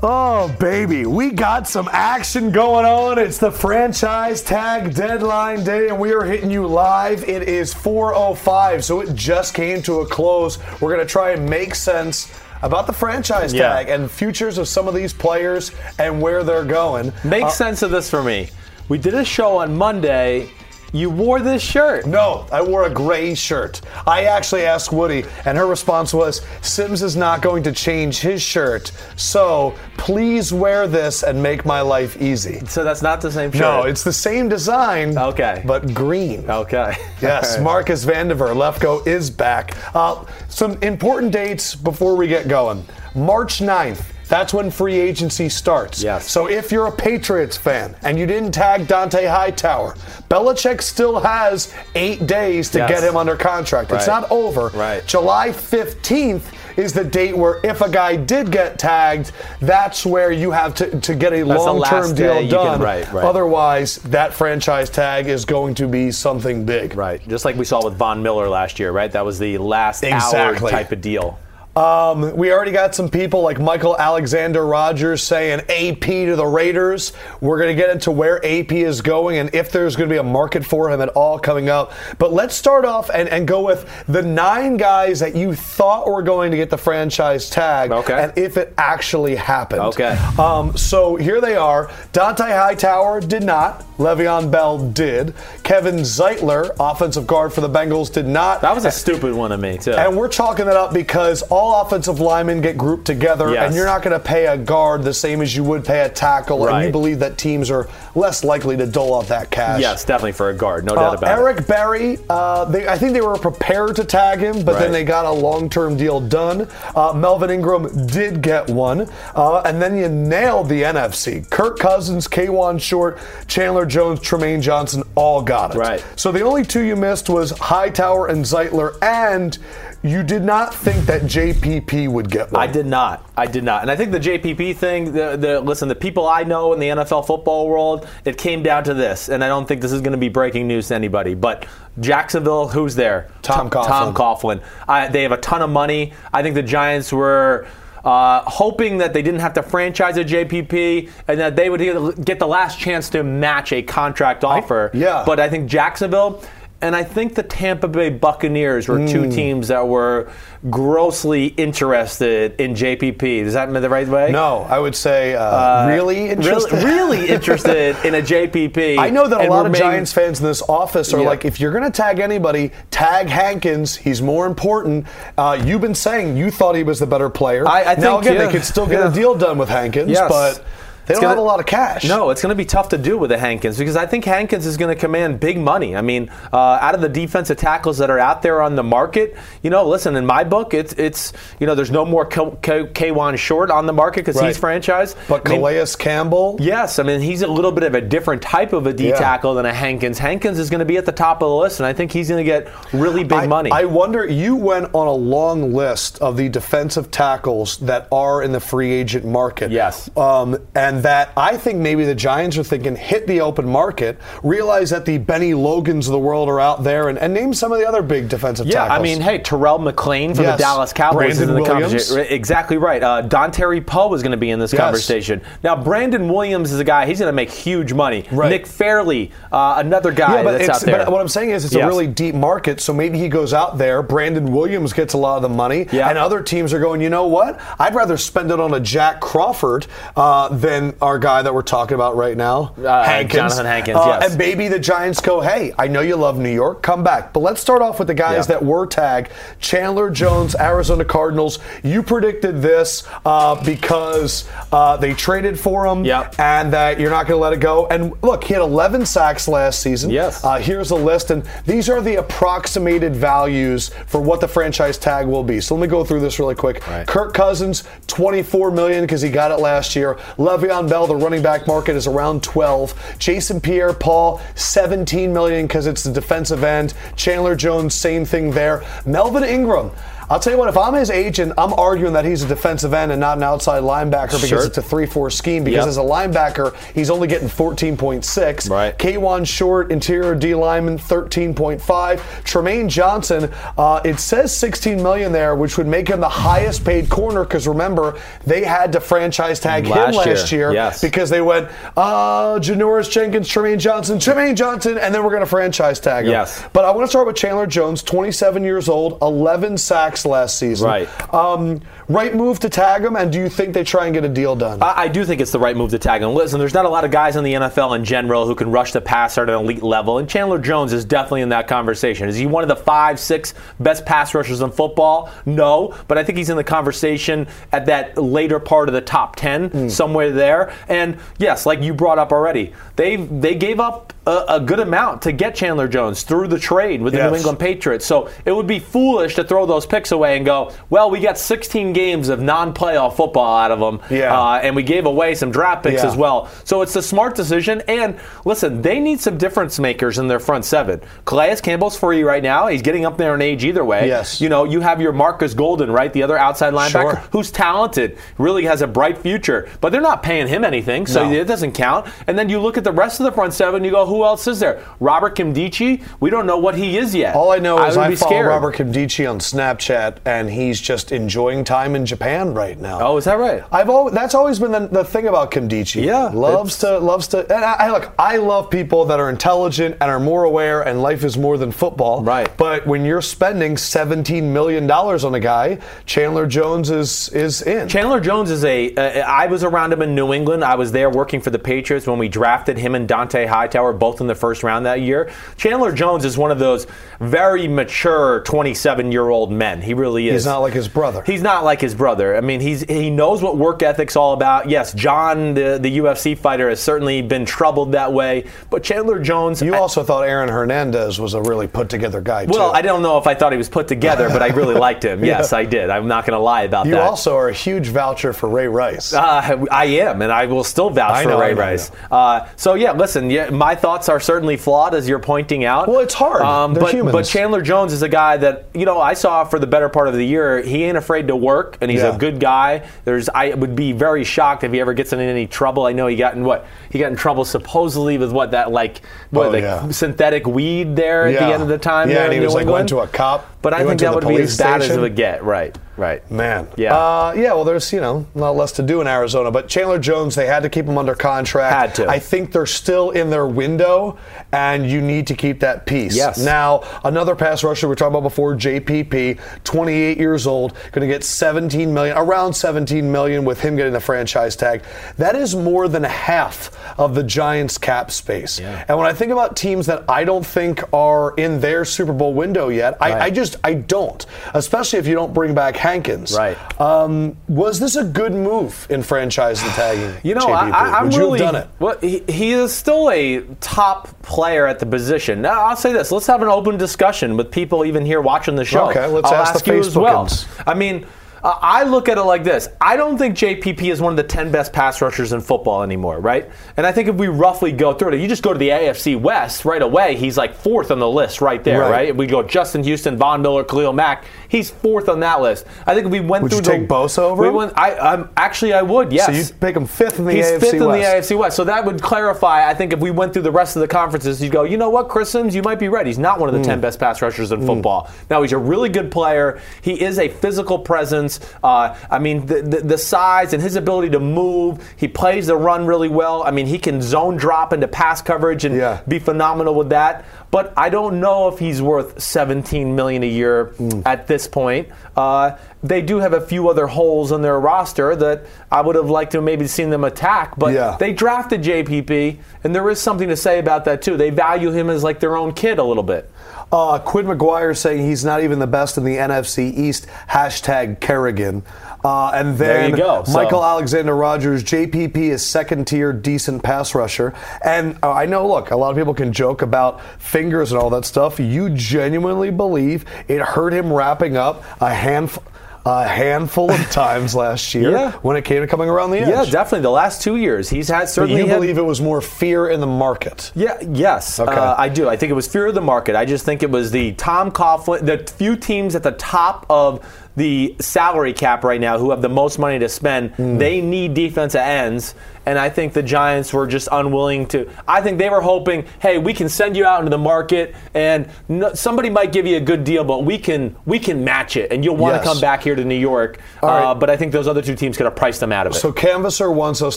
Oh, baby, we got some action going on. It's the franchise tag deadline day, and we are hitting you live. It is 4.05, so it just came to a close. We're going to try and make sense about the franchise Yeah. tag and futures of some of these players and where they're going. Make Uh, sense of this for me. We did a show on Monday. You wore this shirt. No, I wore a gray shirt. I actually asked Woody, and her response was Simms is not going to change his shirt, so please wear this and make my life easy. So that's not the same shirt. No, it's the same design, Okay. but green. okay. Yes, right. Marcus Vandiver, Lefkoe is back. Uh, some important dates before we get going. March 9th, that's when free agency starts. Yes. So if you're a Patriots fan and you didn't tag Dont'a Hightower, Belichick still has eight days to Yes. get him under contract. It's not over. Right. July 15th is the date where if a guy did get tagged, that's where you have to, to get a That's long-term deal you can- done. right, right. Otherwise, that franchise tag is going to be something big. Right. Just like we saw with Von Miller last year, right? That was the last Exactly. hour type of deal. Um, we already got some people like Michael Alexander Rogers saying AP to the Raiders. We're going to get into where AP is going and if there's going to be a market for him at all coming up. But let's start off and, and go with the nine guys that you thought were going to get the franchise tag Okay. and if it actually happened. Okay. Um, so here they are. Dont'a Hightower did not. Le'Veon Bell did. Kevin Zeitler, offensive guard for the Bengals, did not. That was a stupid one of me, too. And we're chalking that up because all offensive linemen get grouped together, Yes. and you're not going to pay a guard the same as you would pay a tackle, and you believe that teams are less likely to dole out that cash. yes, definitely for a guard. No doubt Uh, about it. Eric Berry, uh, they, I think they were prepared to tag him, but then they got a long-term deal done. Uh, Melvin Ingram did get one, uh, and then you nailed the NFC. Kirk Cousins, Kawann Short, Chandler Jones, Trumaine Johnson all got it. Right. So the only two you missed was Hightower and Zeitler, and you did not think that JPP would get one. I did not. I did not. And I think the JPP thing, the, the listen, the people I know in the NFL football world, it came down to this, and I don't think this is going to be breaking news to anybody, but Jacksonville, who's there? Tom Tom- Tom Coughlin. I, they have a ton of money. I think the Giants were. Uh, hoping that they didn't have to franchise a JPP and that they would get- get the last chance to match a contract offer. yeah. But I think Jacksonville and I think the Tampa Bay Buccaneers were two Hmm. teams that were grossly interested in JPP. Is that mean the right way? no, I would say uh, really interested. Really, really interested in a JPP. I know that a lot of making- Giants fans in this office are Yeah. like, if you're going to tag anybody, tag Hankins. He's more important. Uh, you've been saying you thought he was the better player. I- I now think, again, yeah. they could still get Yeah. a deal done with Hankins, Yes. but they It's don't gonna- have a lot of cash. No, it's going to be tough to do with the Hankins because I think Hankins is going to command big money. I mean, uh, out of the defensive tackles that are out there on the market, you know, listen, in my book, it's it's you know, there's no more K- K- Kawann Short on the market because Right. he's franchised. but I mean, Campbell. Yes, I mean he's a little bit of a different type of a D Yeah. tackle than a Hankins. Hankins is going to be at the top of the list, and I think he's going to get really big I, money. I wonder, you went on a long list of the defensive tackles that are in the free agent market. Yes. Um, and that I think maybe the Giants are thinking hit the open market, realize that the Bennie Logans of the world are out there, and, and name some of the other big defensive yeah, tackles. I mean, hey, Terrell McClain from Yes. the Dallas Cowboys is in the conversation. Exactly right. Uh, Terry Poe is going to be in this Yes. conversation. Now, Brandon Williams is a guy, he's going to make huge money. Right. Nick Fairley, uh, another guy Yeah, but, that's it's, out there. but what I'm saying is it's a really deep market, so maybe he goes out there. Brandon Williams gets a lot of the money, Yeah. and other teams are going, you know what? I'd rather spend it on a Jack Crawford uh, than and our guy that we're talking about right now, Uh, Hankins. Johnathan Hankins, Uh, yes. And maybe the Giants go, hey, I know you love New York, come back. But let's start off with the guys Yeah. that were tagged. Chandler Jones, Arizona Cardinals. You predicted this uh, because uh, they traded for him Yep. and that you're not going to let it go. And look, he had 11 sacks last season. Yes. Uh, here's a list, and these are the approximated values for what the franchise tag will be. So let me go through this really quick. Right. Kirk Cousins, 24 million because he got it last year. Le'Veon Bell, the running back market is around 12. Jason Pierre-Paul, 17 million because it's the defensive end. Chandler Jones, same thing there. Melvin Ingram. I'll tell you what, if I'm his agent, I'm arguing that he's a defensive end and not an outside linebacker because Sure. it's a 3 4 scheme. Because Yep. as a linebacker, he's only getting 14.6. Right. Kawann Short, interior D lineman, 13.5. Trumaine Johnson, uh, it says 16 million there, which would make him the highest paid corner because remember, they had to franchise tag him Last year, year, yes. because they went, uh, Janoris Jenkins, Trumaine Johnson, Trumaine Johnson, and then we're going to franchise tag him. Yes. But I want to start with Chandler Jones, 27 years old, 11 sacks last season. Right. Um, right move to tag him, and do you think they try and get a deal done? I, I do think it's the right move to tag him. Listen, there's not a lot of guys in the NFL in general who can rush the passer at an elite level, and Chandler Jones is definitely in that conversation. Is he one of the five, six best pass rushers in football? No, but I think he's in the conversation at that later part of the top ten, Hmm. somewhere there. And yes, like you brought up already, they they gave up a, a good amount to get Chandler Jones through the trade with the New England Patriots. So it would be foolish to throw those picks away and go, well, we got 16 games of non-playoff football out of them, Yeah. uh, and we gave away some draft picks Yeah. as well. So it's a smart decision. And listen, they need some difference makers in their front seven. Calais Campbell's free right now. He's getting up there in age either way. Yes. You know, you have your Markus Golden, right, the other outside linebacker, Sure. who's talented, really has a bright future, but they're not paying him anything, so No. it doesn't count. And then you look at the rest of the front seven, you go, who else is there? Robert Nkemdiche. We don't know what he is yet. All I know is would I follow scared. Robert Nkemdiche on Snapchat, and he's just enjoying time in Japan right now. Oh, is that right? I've always, that's always been the, the thing about Nkemdiche. Yeah, loves to loves to. And I, I look, I love people that are intelligent and are more aware, and life is more than football. Right. But when you're spending 17 million dollars on a guy, Chandler Jones is is in. Chandler Jones is a. Uh, I was around him in New England. I was there working for the Patriots when we drafted him and Dont'a Hightower both in the first round that year. Chandler Jones is one of those very mature 27 year old men. He really is. He's not like his brother. He's not like his brother. I mean, he's he knows what work ethic's all about. Yes, Jon, the, the UFC fighter, has certainly been troubled that way. But Chandler Jones, you I- also thought Aaron Hernandez was a really put together guy too. well, I don't know if I thought he was put together, but I really liked him. Yes, I did. I'm not going to lie about You that. You also are a huge voucher for Ray Rice. Uh, I am, and I will still vouch I for know, Ray Rice. Uh, so yeah, listen, yeah, my thoughts are certainly flawed, as you're pointing out. Well, it's hard. They're but, but Chandler Jones is a guy that you know I saw for the better part of the year. He ain't afraid to work, and he's Yeah. a good guy. There's, I would be very shocked if he ever gets in any trouble. I know he got in what he got in trouble supposedly with what that like what Oh, yeah. synthetic weed there at the end of the time. Yeah, and he was like England. went to a cop. But I think that would be as bad as it would get. Right, right. Man. Yeah. Uh, yeah, well, there's, you know, a lot less to do in Arizona. But Chandler Jones, they had to keep him under contract. Had to. I think they're still in their window, and you need to keep that piece. Yes. Now, another pass rusher we were talking about before, JPP, 28 years old, going to get 17 million, around 17 million with him getting the franchise tag. That is more than half of the Giants' cap space. Yeah. And when I think about teams that I don't think are in their Super Bowl window yet, I, I just I don't. Especially if you don't bring back Hankins. Right. Um, was this a good move in franchise and tagging? You know? I, I'm Would you really. have done it? Well, he, he is still a top player at the position. Now, I'll say this: let's have an open discussion with people even here watching the show. Okay, let's I'll ask the you as well. Facebookins. I mean. Uh, I look at it like this. I don't think JPP is one of the 10 best pass rushers in football anymore, right? And I think if we roughly go through it, you just go to the AFC West right away, he's like fourth on the list right there, Right. right? If we go Justin Houston, Von Miller, Khalil Mack, he's fourth on that list. I think if we went Would through you the, take Bosa over we went, I, um, actually, I would, yes. So you'd pick him fifth in the He's AFC fifth in the AFC West. So that would clarify, I think, if we went through the rest of the conferences, you'd go, you know what, Chris Simms, you might be right. He's not one of the Hmm. 10 best pass rushers in football. Now, he's a really good player. He is a physical presence. Uh, I mean, the, the, the size and his ability to move, he plays the run really well. I mean, he can zone drop into pass coverage and Yeah. be phenomenal with that. But I don't know if he's worth 17 million a year Hmm. at this point. Uh, they do have a few other holes in their roster that I would have liked to have maybe seen them attack, but Yeah. they drafted JPP, and there is something to say about that too. They value him as like their own kid a little bit. Uh, Quinn McGuire saying he's not even the best in the NFC East. Hashtag Kerrigan. Uh, and then you go. So- Michael Alexander Rogers, JPP is second tier, decent pass rusher. And uh, I know, look, a lot of people can joke about fingers and all that stuff. You genuinely believe it hurt him wrapping up a handful. A handful of times last year Yeah. when it came to coming around the edge. Yeah, definitely. The last two years, he's had But certainly. you had- believe it was more fear in the market. Yeah, yes, Okay. uh, I do. I think it was fear of the market. I just think it was the Tom Coughlin, the few teams at the top of the salary cap right now who have the most money to spend. Hmm. They need defensive ends, and I think the Giants were just unwilling to. I think they were hoping, hey, we can send you out into the market, and no, somebody might give you a good deal, but we can we can match it, and you'll want Yes. to come back here to New York. Right. Uh, but I think those other two teams could have priced them out of it. So Canvasser wants us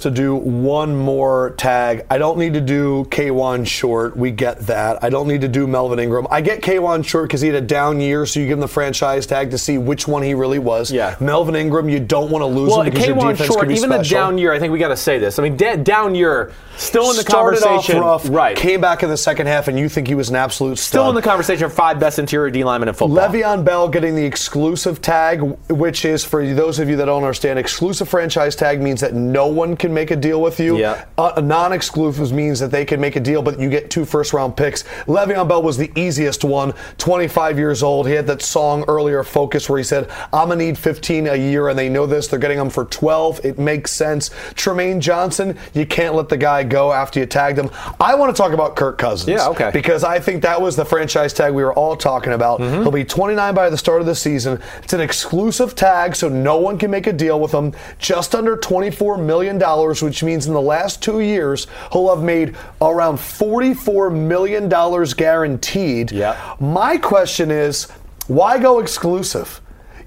to do one more tag. I don't need to do Kawann short. We get that. I don't need to do Melvin Ingram. I get Kawann short because he had a down year, so you give him the franchise tag to see which one he really was. Yeah. Melvin Ingram, you don't want to lose Well, him because your Kawann defense short, be even the special. down year, I think we got to say this. I mean, da- down year, still in the Started conversation. off rough, right. came back in the second half, and you think he was an absolute still stud. in the conversation of five best interior D linemen in football. Le'Veon Bell getting the exclusive tag, which is for those of you that don't understand, exclusive franchise tag means that no one can make a deal with you. Yeah. Uh, non-exclusive means that they can make a deal, but you get two first-round picks. Le'Veon Bell was the easiest one. 25 years old. He had that song earlier, "Focus," where he said, "I'm gonna need 15 a year," and they know this. They're getting him for 12. It makes sense. Trumaine Johnson, you can't let the guy go after you tagged him. I want to talk about Kirk Cousins. Yeah, okay. Because I think that was the franchise tag we were all talking about. Mm-hmm. He'll be 29 by the start of the season. It's an exclusive tag, so no one can make a deal with him. Just under $24 million, which means in the last two years, he'll have made around $44 million guaranteed. Yeah. My question is why go exclusive?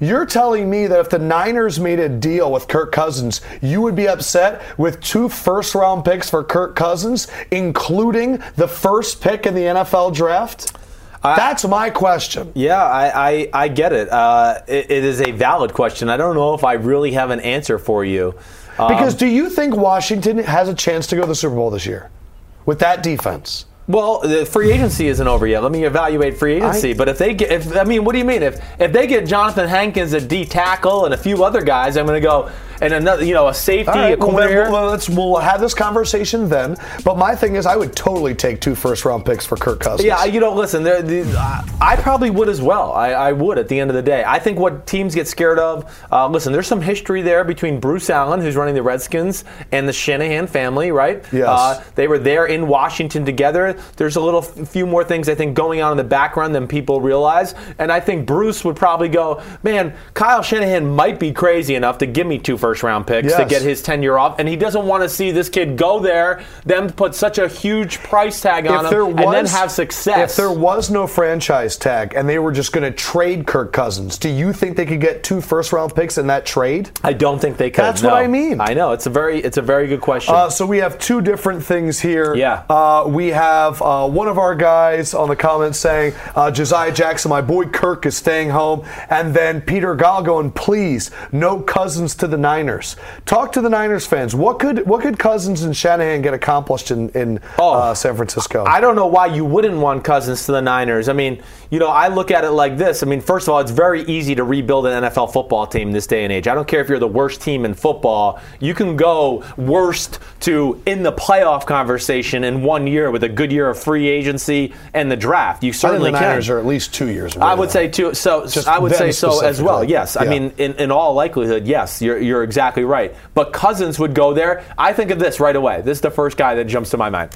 You're telling me that if the Niners made a deal with Kirk Cousins, you would be upset with two first round picks for Kirk Cousins, including the first pick in the NFL draft? That's my question. Yeah, I, I, I get it. Uh, it. It is a valid question. I don't know if I really have an answer for you. Um, Because do you think Washington has a chance to go to the Super Bowl this year with that defense? Well, the free agency isn't over yet. Let me evaluate free agency. I- but if they get, if I mean, what do you mean? If if they get Johnathan Hankins, a D tackle, and a few other guys, I'm going to go and another, you know, a safety, right, a well, corner. then, well, let's we'll have this conversation then. But my thing is, I would totally take two first round picks for Kirk Cousins. Yeah, you know, listen, the, I I probably would as well. I, I would at the end of the day. I think what teams get scared of, uh, listen, there's some history there between Bruce Allen, who's running the Redskins, and the Shanahan family, right? Yes. Uh, they were there in Washington together. There's a little few more things I think going on in the background than people realize. And I think Bruce would probably go, man, Kyle Shanahan might be crazy enough to give me two first round picks to get his tenure off. And he doesn't want to see this kid go there, then put such a huge price tag on him, and then have success. If there was no franchise tag and they were just going to trade Kirk Cousins, do you think they could get two first round picks in that trade? I don't think they could. That's what. I mean. I know it's a very it's a very good question. Uh, so we have two different things here. Yeah. Uh, we have uh, one of our guys on the comments saying uh, Josiah Jackson, my boy Kirk is staying home, and then Peter Gall going, please, no Cousins to the Niners. Talk to the Niners fans. What could what could Cousins and Shanahan get accomplished in in Oh. uh, San Francisco? I don't know why you wouldn't want Cousins to the Niners. I mean, you know, I look at it like this. I mean, first of all, it's very easy to rebuild an NFL football team this day and age. I don't care if you're the worst team in football. You can go worst to in the playoff conversation in one year with a good year of free agency and the draft. You I think certainly the can. Niners are at least two years. I would though. say two. So Just I would say so as well. Yes, I mean, in, in all likelihood, yes, you're you're exactly right. But Cousins would go there. I think of this right away. This is the first guy that jumps to my mind.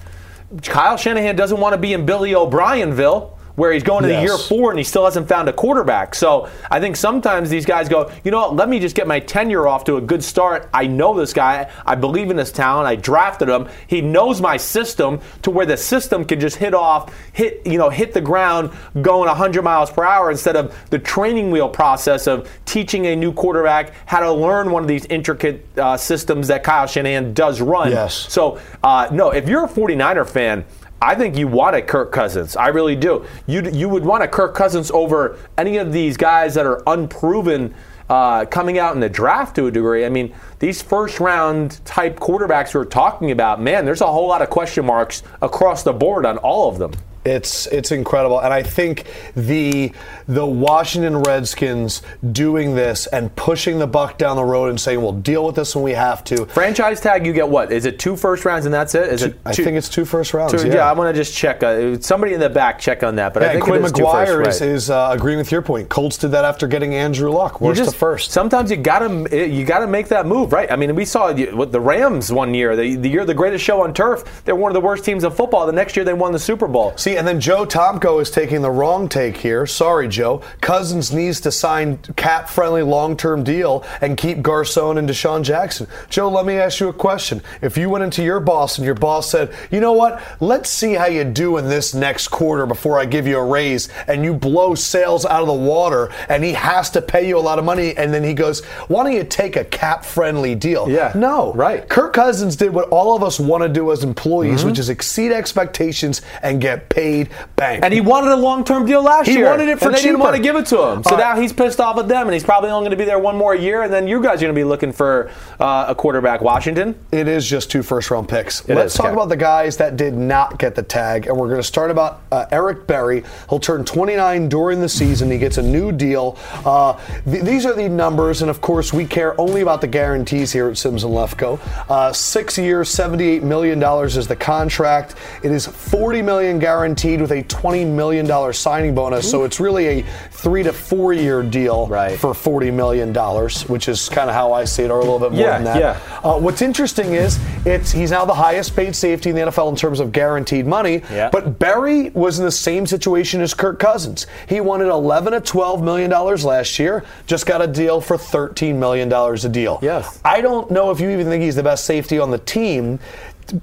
Kyle Shanahan doesn't want to be in Billy O'Brienville. Where he's going to the year four and he still hasn't found a quarterback. So I think sometimes these guys go, you know what, let me just get my tenure off to a good start. I know this guy. I believe in his talent. I drafted him. He knows my system to where the system can just hit off, hit, you know, hit the ground going 100 miles per hour instead of the training wheel process of teaching a new quarterback how to learn one of these intricate uh, systems that Kyle Shanahan does run. Yes. So, uh, no, if you're a 49er fan, I think you want a Kirk Cousins. I really do. You you would want a Kirk Cousins over any of these guys that are unproven uh, coming out in the draft to a degree. I mean, these first round type quarterbacks we're talking about, man, there's a whole lot of question marks across the board on all of them. It's it's incredible, and I think the the Washington Redskins doing this and pushing the buck down the road and saying we'll deal with this when we have to. Franchise tag, you get what? Is it two first rounds and that's it? Is it? I think it's two first rounds. Two, yeah. yeah. I want to just check. Uh, somebody in the back check on that. But yeah, I think Quinn McGuire first, is, right. is uh, agreeing with your point. Colts did that after getting Andrew Luck. Just, to first. Sometimes you gotta you gotta make that move, right? I mean, we saw with the Rams one year, the, the year the greatest show on turf. They're one of the worst teams in football. The next year they won the Super Bowl. See, and then Joe Tomko is taking the wrong take here. Sorry, Joe. Cousins needs to sign cap-friendly long-term deal and keep Garcon and DeSean Jackson. Joe, let me ask you a question. If you went into your boss and your boss said, "You know what? Let's see how you do in this next quarter before I give you a raise," and you blow sales out of the water, and he has to pay you a lot of money, and then he goes, "Why don't you take a cap-friendly deal?" Yeah. No. Right. Kirk Cousins did what all of us want to do as employees, Mm-hmm. which is exceed expectations and get paid bank. And he wanted a long-term deal last He year. He wanted it for and they didn't want to give it to him. So All right. now he's pissed off at them, and he's probably only going to be there one more year. And then you guys are going to be looking for uh, a quarterback. Washington. It is just two first round picks. It Let's is, talk okay. about the guys that did not get the tag, and we're going to start about uh, Eric Berry. He'll turn 29 during the season. He gets a new deal. Uh, th- these are the numbers, and of course, we care only about the guarantees here at Simms and Lefkoe. Uh, six years, 78 million dollars is the contract. It is 40 million guaranteed with a 20 million dollar signing bonus. So it's really a three to four year deal Right. for 40 million dollars, which is kind of how I see it, or a little bit more Yeah, than that. yeah. Uh, what's interesting is it's he's now the highest paid safety in the NFL in terms of guaranteed money. Yeah. But Berry was in the same situation as Kirk Cousins. He wanted 11 to 12 million dollars last year. Just got a deal for 13 million dollars a deal. Yes. I don't know if you even think he's the best safety on the team.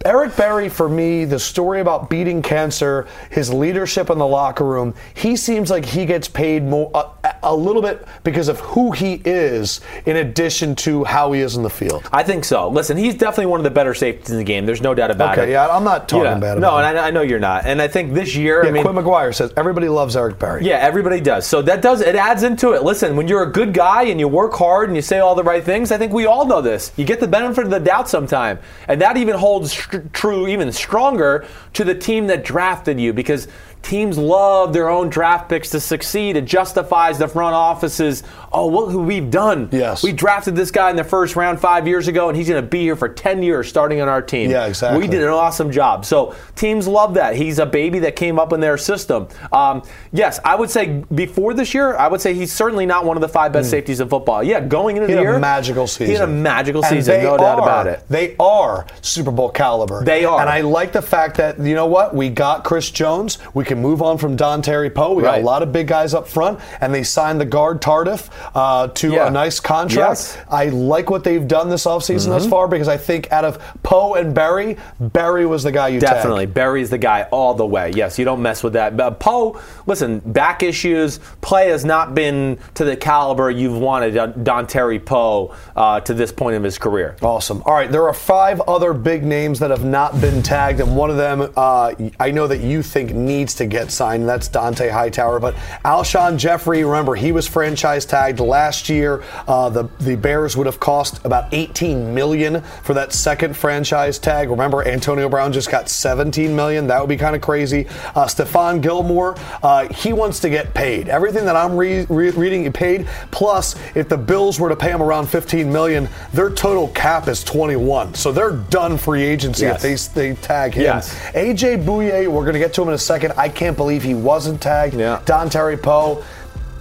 Eric Berry, for me, the story about beating cancer, his leadership in the locker room, he seems like he gets paid more a, a little bit because of who he is, in addition to how he is in the field. I think so. Listen, he's definitely one of the better safeties in the game. There's no doubt about it. Okay, yeah, I'm not talking Yeah. bad about it. No, him. and I, I know you're not. And I think this year, Yeah, I mean, Quinn McGuire says everybody loves Eric Berry. Yeah, everybody does. So that does it adds into it. Listen, when you're a good guy and you work hard and you say all the right things, I think we all know this. You get the benefit of the doubt sometime, and that even holds tr- true even stronger to the team that drafted you because teams love their own draft picks to succeed. It justifies the front offices. Oh, look who we've done. Yes. we drafted this guy in the first round five years ago, and he's going to be here for ten years starting on our team. Yeah, exactly. We did an awesome job. So teams love that. He's a baby that came up in their system. Um, yes, I would say before this year, I would say he's certainly not one of the five best safeties in football. Yeah, going into. He the had year, a magical season. He had a magical And season, no doubt about it. They are Super Bowl caliber. They are. And I like the fact that, you know what? We got Chris Jones. We can move on from Dontari Poe. We got a lot of big guys up front, and they signed the guard Tardif uh, to Yeah. a nice contract. Yes. Mm-hmm. I like what they've done this offseason thus far because I think out of Poe and Berry, Berry was the guy you tagged. Definitely. Berry's the guy all the way. Yes, you don't mess with that. But Poe, listen, back issues, play has not been to the caliber you've wanted Dontari Poe uh, to this point of his career. Awesome. All right, there are five other big names that have not been tagged, and one of them uh, I know that you think needs to get signed. and That's Dont'a Hightower. But Alshon Jeffery, remember he was franchise tagged last year. Uh, the the Bears would have cost about 18 million for that second franchise tag. Remember Antonio Brown just got 17 million. That would be kind of crazy. Uh, Stephon Gilmore, uh, he wants to get paid. Everything that I'm re- re- reading, he paid. Plus, if the Bills were to pay him around 15 million, their total cap is 21. So they're done free agency Yes. if they they tag him. Yes. AJ Bouye, we're going to get to him in a second. I can't believe he wasn't tagged. Yeah. Dontari Poe,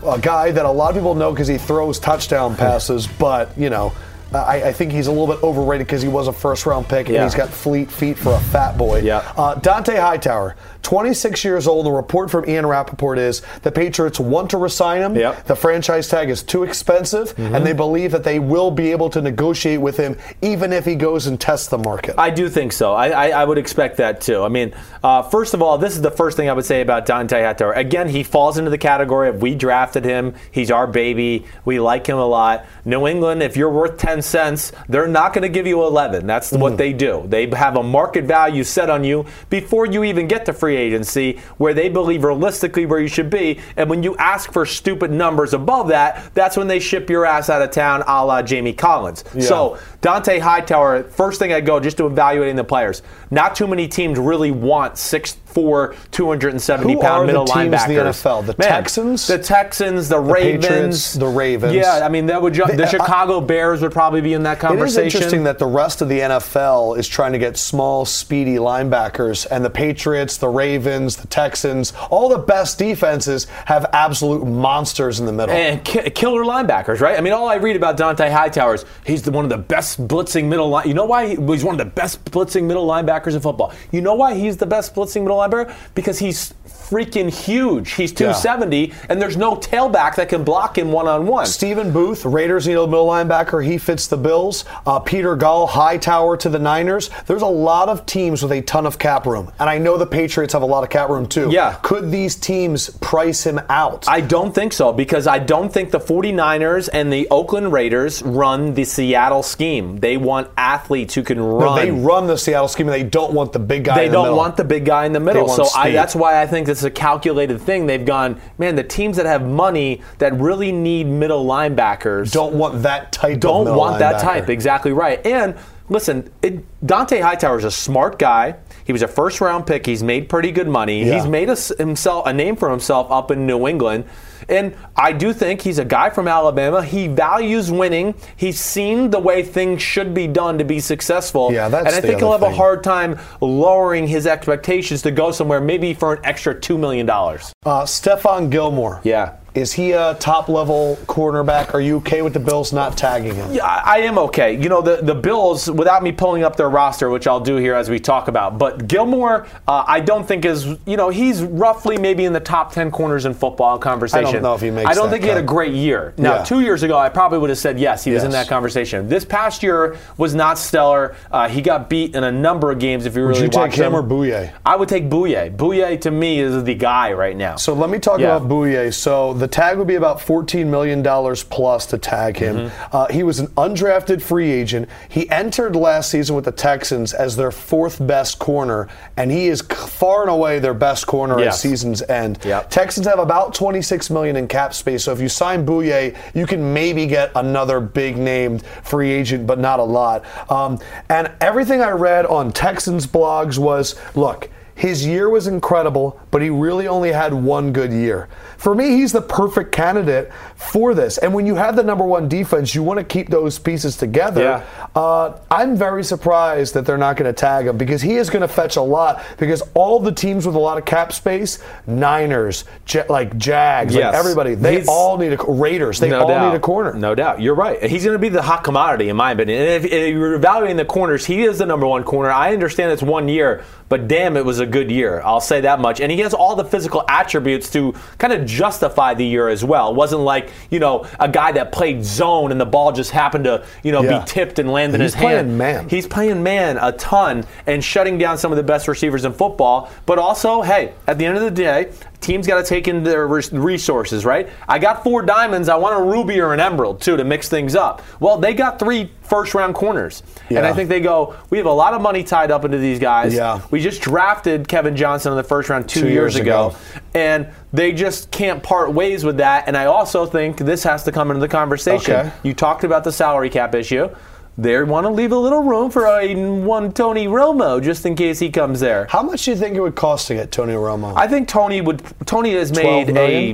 a guy that a lot of people know because he throws touchdown passes, but you know. I, I think he's a little bit overrated because he was a first round pick and Yeah. he's got fleet feet for a fat boy. Yeah. Uh, Dont'a Hightower, 26 years old. The report from Ian Rapoport is the Patriots want to resign him. Yep. Mm-hmm. The franchise tag is too expensive, and they believe that they will be able to negotiate with him even if he goes and tests the market. I do think so. I, I, I would expect that too. I mean, uh, first of all, this is the first thing I would say about Dont'a Hightower. Again, he falls into the category of we drafted him. He's our baby. We like him a lot. New England, if you're worth 10 cents. They're not going to give you 11. That's mm. what they do. They have a market value set on you before you even get to free agency where they believe realistically where you should be. And when you ask for stupid numbers above that, that's when they ship your ass out of town a la Jamie Collins. Yeah. So Dont'a Hightower, first thing I go just to evaluating the players. Not too many teams really want six four 270 Who pound middle the linebackers. In the NFL, the Man, Texans, the Texans, the, the Ravens, Patriots, the Ravens. Yeah, I mean that would ju- the Chicago Bears would probably be in that conversation. It is interesting that the rest of the NFL is trying to get small, speedy linebackers, and the Patriots, the Ravens, the Texans, all the best defenses have absolute monsters in the middle and ki- killer linebackers, right? I mean, all I read about Dont'a Hightower is he's the, one of the best blitzing middle line. You know why he's one of the best blitzing middle linebackers in football? You know why he's the best blitzing middle linebacker? Because he's freaking huge. He's 270, yeah. and there's no tailback that can block him one on one. Stephen Booth, Raiders you know, middle linebacker. He fits the Bills. Uh, Peter Gull, Hightower to the Niners. There's a lot of teams with a ton of cap room, and I know the Patriots have a lot of cap room too. Yeah. Could these teams price him out? I don't think so because I don't think the 49ers and the Oakland Raiders run the Seattle scheme. They want athletes who can run. No, they run the Seattle scheme, and they don't want the big guy. They don't the want the big guy in the middle. So I, that's why I think this a calculated thing. They've gone, man, the teams that have money that really need middle linebackers don't want that type. Don't want that type. Exactly right. And listen, it, Dont'a Hightower is a smart guy. He was a first round pick. He's made pretty good money. Yeah. He's made a, himself a name for himself up in New England. And I do think he's a guy from Alabama. He values winning. He's seen the way things should be done to be successful. Yeah, that's and I think he'll have thing. a hard time lowering his expectations to go somewhere, maybe for an extra $2 million. Uh, Stephon Gilmore. Yeah. Is he a top level cornerback? Are you okay with the Bills not tagging him? Yeah, I am okay. You know, the, the Bills, without me pulling up their roster, which I'll do here as we talk about, but Gilmore, uh, I don't think is, you know, he's roughly maybe in the top 10 corners in football conversation. I don't know if he makes I don't think cut. he had a great year. Now, yeah. two years ago, I probably would have said yes, he was in that conversation. This past year was not stellar. Uh, he got beat in a number of games if you really would you take him, him or Bouye? I would take Bouye. Bouye, to me, is the guy right now. So let me talk yeah. about Bouye. So the tag would be about $14 million plus to tag him. Mm-hmm. Uh, he was an undrafted free agent. He entered last season with the Texans as their fourth best corner, and he is far and away their best corner yes. at season's end. Yep. Texans have about 26 million in cap space, so if you sign Bouye, you can maybe get another big named free agent, but not a lot. Um, and everything I read on Texans blogs was, look, his year was incredible, but he really only had one good year. For me, he's the perfect candidate for this. And when you have the number one defense, you want to keep those pieces together. Yeah. Uh, I'm very surprised that they're not going to tag him because he is going to fetch a lot. Because all the teams with a lot of cap space, Niners, J- like Jags, yes. like everybody, they he's, all need a Raiders. They no all doubt. need a corner. No doubt, you're right. He's going to be the hot commodity in my opinion. And if, if you're evaluating the corners, he is the number one corner. I understand it's one year, but damn, it was a good year. I'll say that much. And he has all the physical attributes to kind of justify the year as well. It wasn't like, you know, a guy that played zone and the ball just happened to, you know, yeah. be tipped and land in his hand. He's playing man. He's playing man a ton and shutting down some of the best receivers in football. But also, hey, at the end of the day, teams got to take in their resources, right? I got four diamonds. I want a ruby or an emerald too to mix things up. Well, they got three first round corners, yeah. and I think they go. We have a lot of money tied up into these guys. Yeah. We just drafted Kevin Johnson in the first round two, two years, years ago, ago, and they just can't part ways with that. And I also think this has to come into the conversation. Okay. You talked about the salary cap issue they want to leave a little room for a one Tony Romo just in case he comes there. How much do you think it would cost to get Tony Romo? I think Tony would. Tony has made a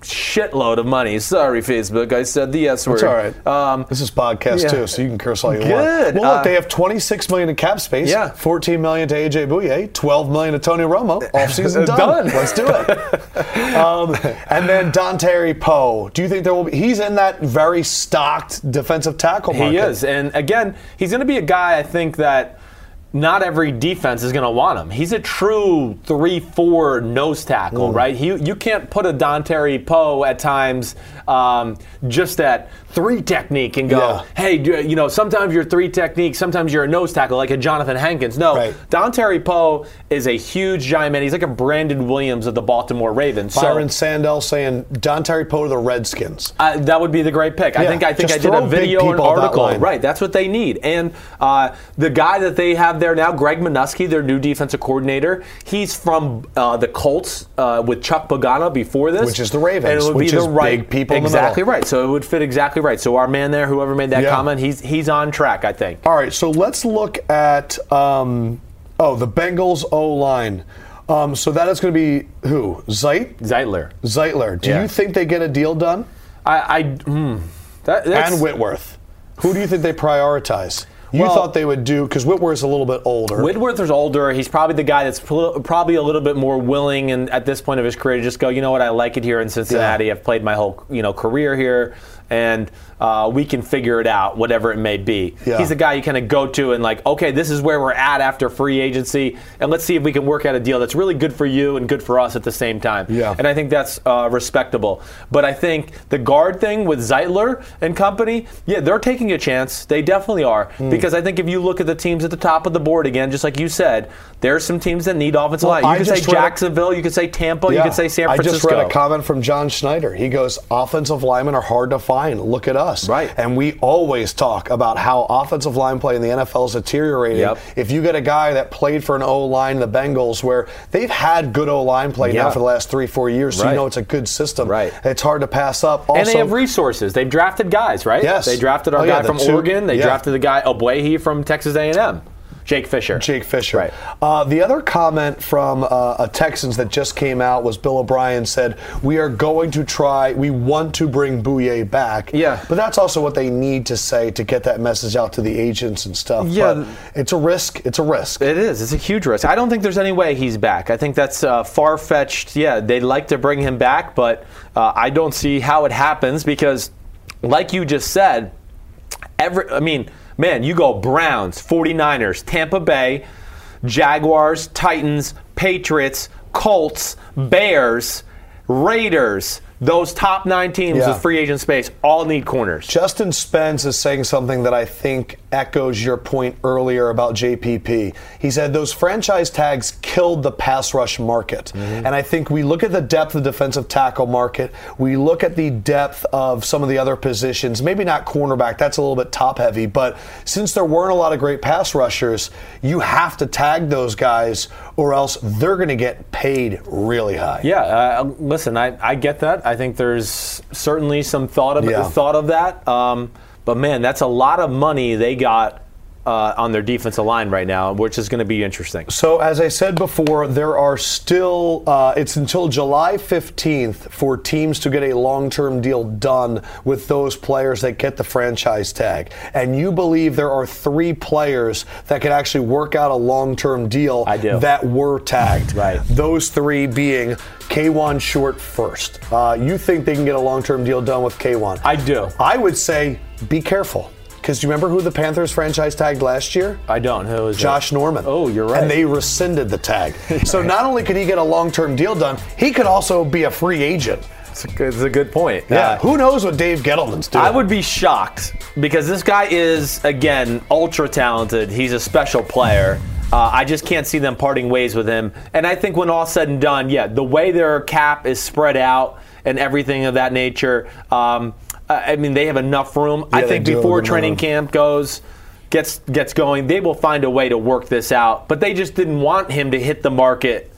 shitload of money. Sorry, Facebook. I said the S word. It's all right. Um, this is podcast yeah. too, so you can curse all you Good. want. Well, look, uh, they have 26 million in cap space. Yeah. 14 million to AJ Bouye, 12 million to Tony Romo. Offseason done. done. Let's do it. um, and then Dontari Poe. Do you think there will be? He's in that very stocked defensive tackle market. He is, and again, he's going to be a guy I think that not every defense is going to want him. He's a true three-four nose tackle, Mm. right? He, you can't put a Dontari Poe at times um, just that three technique and go, Yeah. hey, you know, sometimes you're three technique, sometimes you're a nose tackle like a Johnathan Hankins. No, Right. Dontari Poe is a huge giant man. He's like a Brandon Williams of the Baltimore Ravens. So- Byron Sandell saying Dontari Poe to the Redskins. uh, that would be the great pick. I think I think just I did a video and up that article. Right, that's what they need. And uh, the guy that they have there now, Greg Manusky, their new defensive coordinator, he's from uh, the Colts uh, with Chuck Pagano before this, Which is the Ravens, and it would which be the is right big people exactly right. So it would fit exactly right. So our man there, whoever made that Yeah. comment, he's he's on track. I think. All right, so let's look at um, oh the Bengals O line. Um, so that is going to be who? Zeit? Zeitler. Zeitler. Do Yeah. you think they get a deal done? I, I hmm, that, that's, and Whitworth. Who do you think they prioritize? You Well- thought they would do because Whitworth's a little bit older. Whitworth is older. He's probably the guy that's probably a little bit more willing, and at this point of his career, to just go. You know what? I like it here in Cincinnati. Yeah. I've played my whole you know career here, and uh, we can figure it out, whatever it may be. Yeah. He's the guy you kind of go to and like, okay, this is where we're at after free agency, and let's see if we can work out a deal that's really good for you and good for us at the same time. Yeah. And I think that's uh, respectable. But I think the guard thing with Zeitler and company, yeah, they're taking a chance. They definitely are. Hmm. Because I think if you look at the teams at the top of the board again, just like you said, there's some teams that need offensive Well, line. You I could say read a- Jacksonville, you can say Tampa, you Yeah. could say San Francisco. I just read a comment from John Schneider. He goes, "Offensive linemen are hard to find. Look at us." Right. And we always talk about how offensive line play in the NFL is deteriorating. Yep. If you get a guy that played for an O line, the Bengals, where they've had good O line play now for the last three, four years, so Right. you know it's a good system. Right. It's hard to pass up. Also, and they have resources. They've drafted guys, right? Yes. They drafted our Oh, yeah, guy from two- Oregon. They yeah. drafted the guy Ogbuehi from Texas A&M, Jake Fisher. Jake Fisher. Right. Uh, the other comment from uh, a Texans that just came out was Bill O'Brien said, "We are going to try. We want to bring Bouye back." Yeah. But that's also what they need to say to get that message out to the agents and stuff. Yeah. But it's a risk. It's a risk. It is. It's a huge risk. I don't think there's any way he's back. I think that's uh, far fetched. Yeah, they'd like to bring him back, but uh, I don't see how it happens because, like you just said, every. I mean, man, you go Browns, 49ers, Tampa Bay, Jaguars, Titans, Patriots, Colts, Bears, Raiders. Those top nine teams Yeah. with free agent space all need corners. Justin Spence is saying something that I think echoes your point earlier about JPP. He said those franchise tags killed the pass rush market. Mm-hmm. And I think we look at the depth of the defensive tackle market, we look at the depth of some of the other positions, maybe not cornerback, that's a little bit top heavy, but since there weren't a lot of great pass rushers, you have to tag those guys or else they're going to get paid really high. Yeah, uh, listen, I, I get that. I think there's certainly some thought of Yeah. thought of that. Um, but man, that's a lot of money they got uh, on their defensive line right now, which is going to be interesting. So, as I said before, there are still, uh, it's until July 15th for teams to get a long term deal done with those players that get the franchise tag. And you believe there are three players that could actually work out a long term deal I do. that were tagged. Right. Those three being Kawann Short first. Uh, you think they can get a long term deal done with Kawann? I do. I would say be careful. Because do you remember who the Panthers franchise tagged last year? I don't. Who is it? Josh Norman. Oh, you're right. And they rescinded the tag. so not only could he get a long-term deal done, he could also be a free agent. It's a good, it's a good point. Yeah. Uh, Who knows what Dave Gettleman's doing? I would be shocked because this guy is again ultra talented. He's a special player. Uh, I just can't see them parting ways with him. And I think when all said and done, yeah, the way their cap is spread out and everything of that nature, um, I I mean, they have enough room. I Yeah, they think before training minimum. camp goes. Gets gets going, they will find a way to work this out. But they just didn't want him to hit the market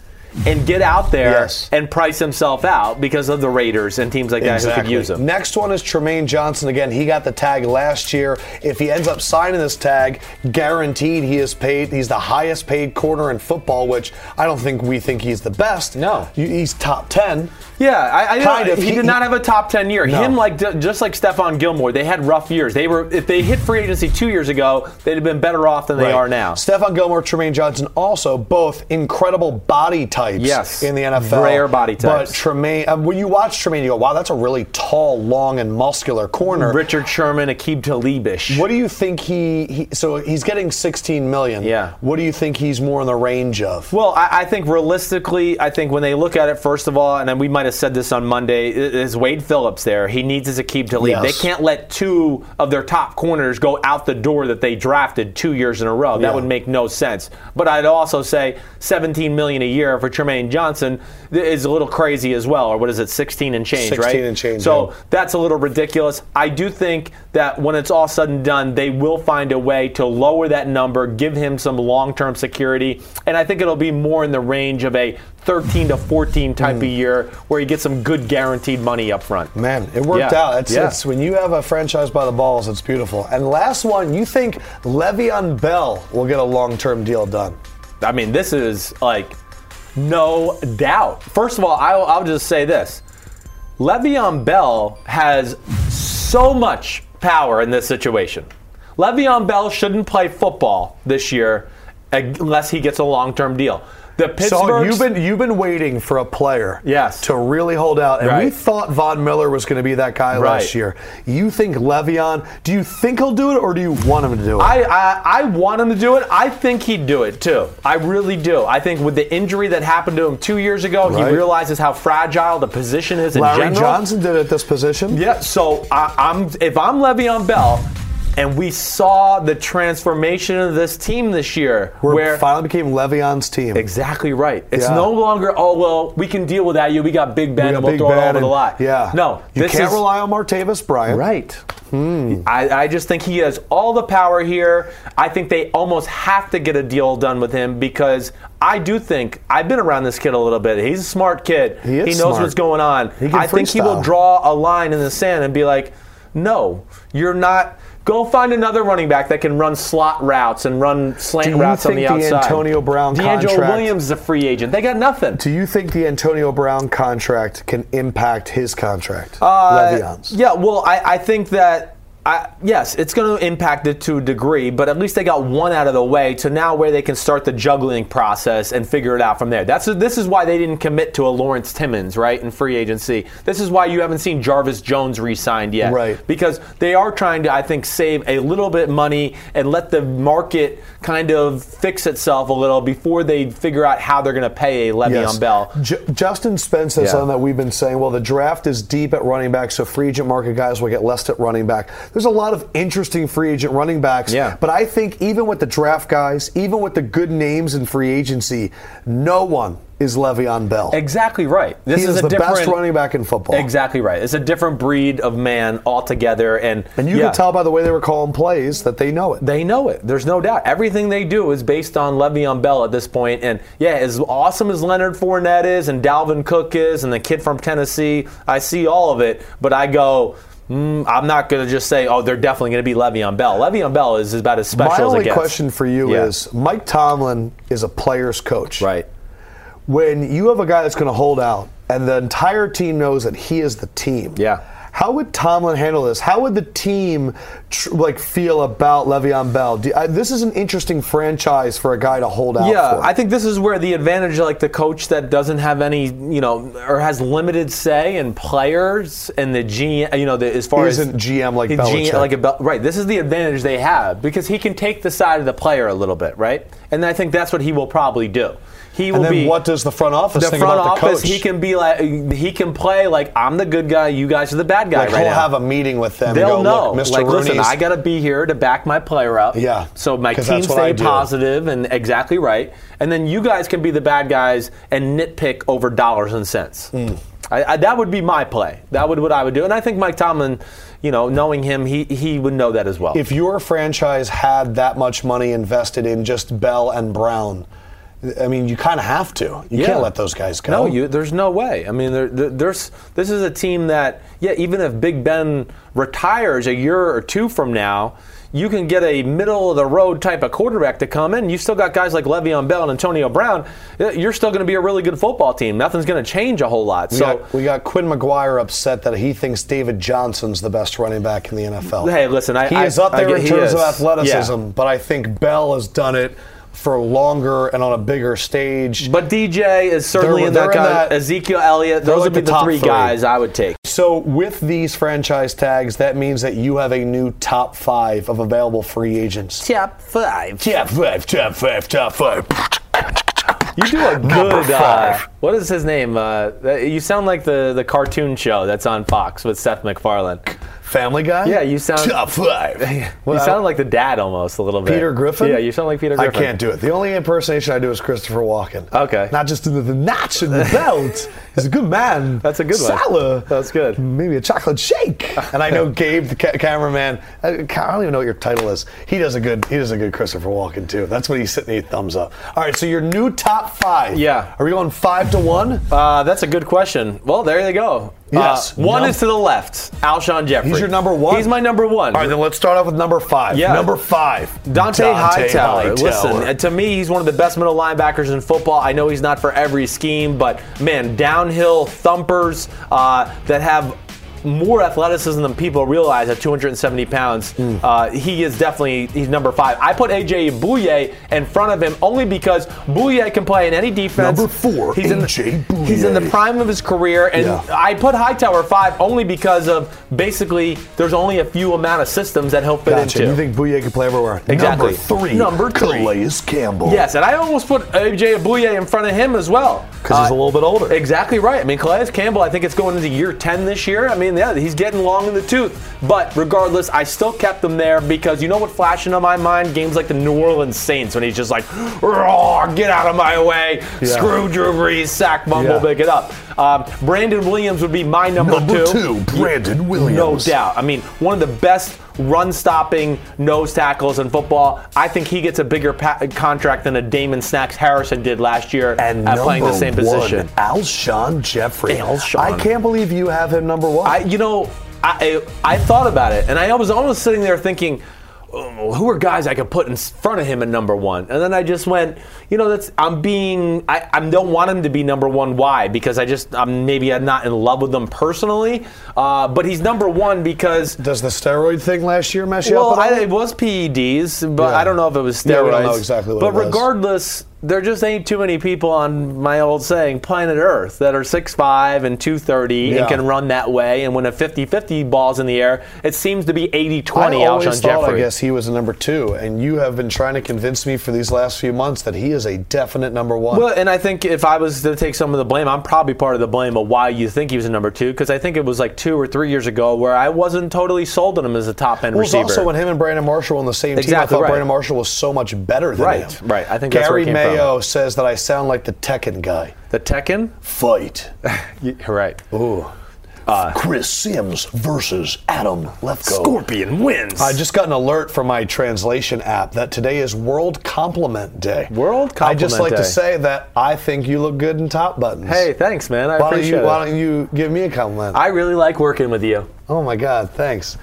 and get out there Yes. and price himself out because of the Raiders and teams like that who could use him. Next one is Trumaine Johnson. Again, he got the tag last year. If he ends up signing this tag, guaranteed he is paid. He's the highest paid corner in football, which I don't think we think he's the best. No. He's top ten. Yeah, I, I Kind of. He, He- did not have a top ten year. No. Him like just like Stephon Gilmore, they had rough years. They were if they hit free agency two years ago, they'd have been better off than they are now. Stephon Gilmore, Trumaine Johnson, also both incredible body types Yes. in the NFL. Rare body types. But Trumaine, uh, when you watch Trumaine, you go, wow, that's a really tall, long, and muscular corner. Richard Sherman, Aqib Talibish. What do you think he, he? So he's getting 16 million. Yeah. What do you think he's more in the range of? Well, I, I think realistically, I think when they look at it, first of all, and then we might have said this on Monday, is Wade Phillips there. He needs his Aqib leave. Yes. They can't let two of their top corners go out the door that they drafted two years in a row. That Yeah. would make no sense. But I'd also say 17 million a year for Trumaine Johnson is a little crazy as well. Or what is it, 16 and change, 16 right? and change, So yeah. that's a little ridiculous. I do think that when it's all said and done, they will find a way to lower that number, give him some long term security, and I think it'll be more in the range of a 13 to 14 type Hmm. of year where you get some good guaranteed money up front. Man, it worked Yeah. out. It's, Yeah. it's when you have a franchise by the balls, it's beautiful. And last one, you think Le'Veon Bell will get a long-term deal done? I mean, this is like no doubt. First of all, I'll, I'll just say this Le'Veon Bell has so much power in this situation. Le'Veon Bell shouldn't play football this year unless he gets a long term deal. The So you've been you've been waiting for a player, Yes. to really hold out, and we thought Von Miller was going to be that guy last year. You think Le'Veon? Do you think he'll do it, or do you want him to do it? I, I I want him to do it. I think he'd do it too. I really do. I think with the injury that happened to him two years ago, Right. he realizes how fragile the position is in Larry general. Johnson did it at this position. Yeah, so I, I'm if I'm Le'Veon Bell, and we saw the transformation of this team this year, where, where it finally became Le'Veon's team. exactly right. It's Yeah. no longer oh well, we can deal with that. You, we got Big Ben, We and we'll Big throw it Ben all over the lot. Yeah, no, you this can't is, rely on Martavis Bryant. Right. Hmm. I, I just think he has all the power here. I think they almost have to get a deal done with him because I do think I've been around this kid a little bit. He's a smart kid. He is knows smart. what's going on. He I think he will draw a line in the sand and be like, "No, you're not." Go find another running back that can run slot routes and run slant routes on the the outside. Antonio Brown DeAngelo contract- Williams is a free agent. They got nothing. Do you think the Antonio Brown contract can impact his contract? Uh, Le'Veon's. Yeah, well, I, I think that. I, yes, it's going to impact it to a degree, but at least they got one out of the way to now where they can start the juggling process and figure it out from there. That's this is why they didn't commit to a Lawrence Timmons, right, in free agency. This is why you haven't seen Jarvis Jones re-signed yet, Right. Because they are trying to, I think, save a little bit money and let the market kind of fix itself a little before they figure out how they're going to pay a Le'Veon Yes. Bell. J- Justin Spence says Yeah. something that we've been saying. Well, the draft is deep at running back, so free agent market guys will get less at running back. There's a lot of interesting free agent running backs. Yeah. But I think even with the draft guys, even with the good names in free agency, no one is Le'Veon Bell. Exactly right. This he is, is, the best running back in football. Exactly right. It's a different breed of man altogether, and And you yeah, can tell by the way they were calling plays that they know it. they know it. There's no doubt. Everything they do is based on Le'Veon Bell at this point. And yeah, as awesome as Leonard Fournette is, and Dalvin Cook is, and the kid from Tennessee, I see all of it. But I go. Mm, I'm not going to just say, oh, they're definitely going to be Le'Veon Bell. Le'Veon Bell is about as special My as only it gets. question for you Yeah. is Mike Tomlin is a player's coach. right. when you have a guy that's going to hold out and the entire team knows that he is the team. Yeah. How would Tomlin handle this? How would the team tr- like feel about Le'Veon Bell? Do, I, this is an interesting franchise for a guy to hold out Yeah, for. I think this is where the advantage, like the coach that doesn't have any, you know, or has limited say in players and the GM, you know, the, as far Isn't as GM like Belichick. like a right. This is the advantage they have because he can take the side of the player a little bit, right? And I think that's what he will probably do. He will and then be what does the front office the think front about the office. coach? He can be like he can play like I'm the good guy, you guys are the bad guy like right he'll now. have a meeting with them. They'll and go, know. Look, Mr. Like, listen, I got to be here to back my player up. Yeah, So my team that's what I stay positive and exactly right, and then you guys can be the bad guys and nitpick over dollars and cents. Hmm. I, I, that would be my play. That would what I would do, and I think Mike Tomlin, you know, knowing him, he he would know that as well. if your franchise had that much money invested in just Bell and Brown, I mean, you kind of have to. You can't let those guys go. No, you, there's no way. I mean, there, there- there's this is a team that, yeah, even if Big Ben retires a year or two from now, you can get a middle of the road type of quarterback to come in. You've still got guys like Le'Veon Bell and Antonio Brown. You're still going to be a really good football team. Nothing's going to change a whole lot. We, so. got, we got Quinn McGuire upset that he thinks David Johnson's the best running back in the NFL. Hey, listen, I- he I- is up there get- in terms of is. athleticism, Yeah. but I think Bell has done it for longer and on a bigger stage. But DJ is certainly They're- in that they're in kind that- Ezekiel Elliott. Those like would be the the three three. guys I would take. So with these franchise tags, that means that you have a new top five of available free agents. Top five. Top five, top five, top five. You do a Number good. Uh, what is his name? Uh, you sound like the the cartoon show that's on Fox with Seth MacFarlane. Family Guy? Yeah, you sound- top five. you sound like the dad almost a little bit. Peter Griffin? Yeah, you sound like Peter Griffin. I can't do it. The only impersonation I do is Christopher Walken. Okay. Not just the, the notch in the belt. He's a good man. That's a good one. Salad. That's good. Maybe a chocolate shake. And I know Gabe, the ca- cameraman. I, I don't even know what your title is. He does a good. He does a good Christopher Walken too. That's what he's sitting. He thumbs up. All right. So your new top five. Yeah. Are we going five to one? Uh, that's a good question. Well, there you go. Yes. Uh, one is to the left. Alshon Jeffery. He's your number one? He's my number one. All right. Then let's start off with number five. Yeah. Number five. Dont'a, Hightower. Listen, Hightower. uh, to me, he's one of the best middle linebackers in football. I know he's not for every scheme, but man, downhill thumpers uh, that have more athleticism than people realize at 270 pounds. Hmm. Uh, he is definitely he's number five. I put AJ Bouye in front of him only because Bouye can play in any defense. Number four, he's in, A.J. the, he's in the prime of his career, and Yeah. I put Hightower five only because of basically there's only a few amount of systems that he'll fit Gotcha. into. You think Bouye can play everywhere? Exactly. Number three. Number three. Calais Campbell. Yes, and I almost put AJ Abuye in front of him as well. 'Cause he's a little bit older. Exactly right. I mean, Calais Campbell, I think it's going into year 10 this year. I mean, yeah, he's getting long in the tooth. But regardless, I still kept him there because you know what flashed into my mind? Games like the New Orleans Saints when he's just like, get out of my way. Yeah. Screw Drew Brees, sack Bumble, Yeah. pick it up. Um, Brandon Williams would be my number, Number two, Brandon Williams. No doubt. I mean, one of the best run stopping nose tackles in football. I think he gets a bigger pa- contract than a Damon Snacks Harrison did last year And at playing the same position. One, Alshon Jeffery. Alshon. I can't believe you have him number one. I, you know, I, I I thought about it, and I was almost sitting there thinking, who are guys I could put in front of him at number one? And then I just went, you know, that's I'm being I, I don't want him to be number one. Why? Because I just I'm maybe I'm not in love with him personally, uh, but he's number one because. Does the steroid thing last year mess you Well, up I, it was PEDs, but Yeah. I don't know if it was steroids. Yeah, we don't know exactly what But it was. regardless, there just ain't too many people on my old saying planet Earth that are 6'5 and 230 Yeah. and can run that way. And when a 50-50 ball's in the air, it seems to be 80-20 I always thought, Jeffery. I guess he was a number two, and you have been trying to convince me for these last few months that he is a definite number one. Well, and I think if I was to take some of the blame, I'm probably part of the blame of why you think he was a number two, because I think it was like two or three years ago where I wasn't totally sold on him as a top end Well, receiver. also when him and Brandon Marshall were on the same team, I thought right. Brandon Marshall was so much better than Right, him. right. I think that's where Gary it came from. Mayo says that I sound like the Tekken guy. the Tekken, Fight. You're right. Ooh. Uh, Chris Simms versus Adam Lefkoe. Scorpion wins. I just got an alert from my translation app that today is World Compliment Day. World Compliment Day. I just like to say that I think you look good in top buttons. Hey, thanks, man. I why appreciate you it. Why don't you give me a compliment? I really like working with you. oh my God, thanks.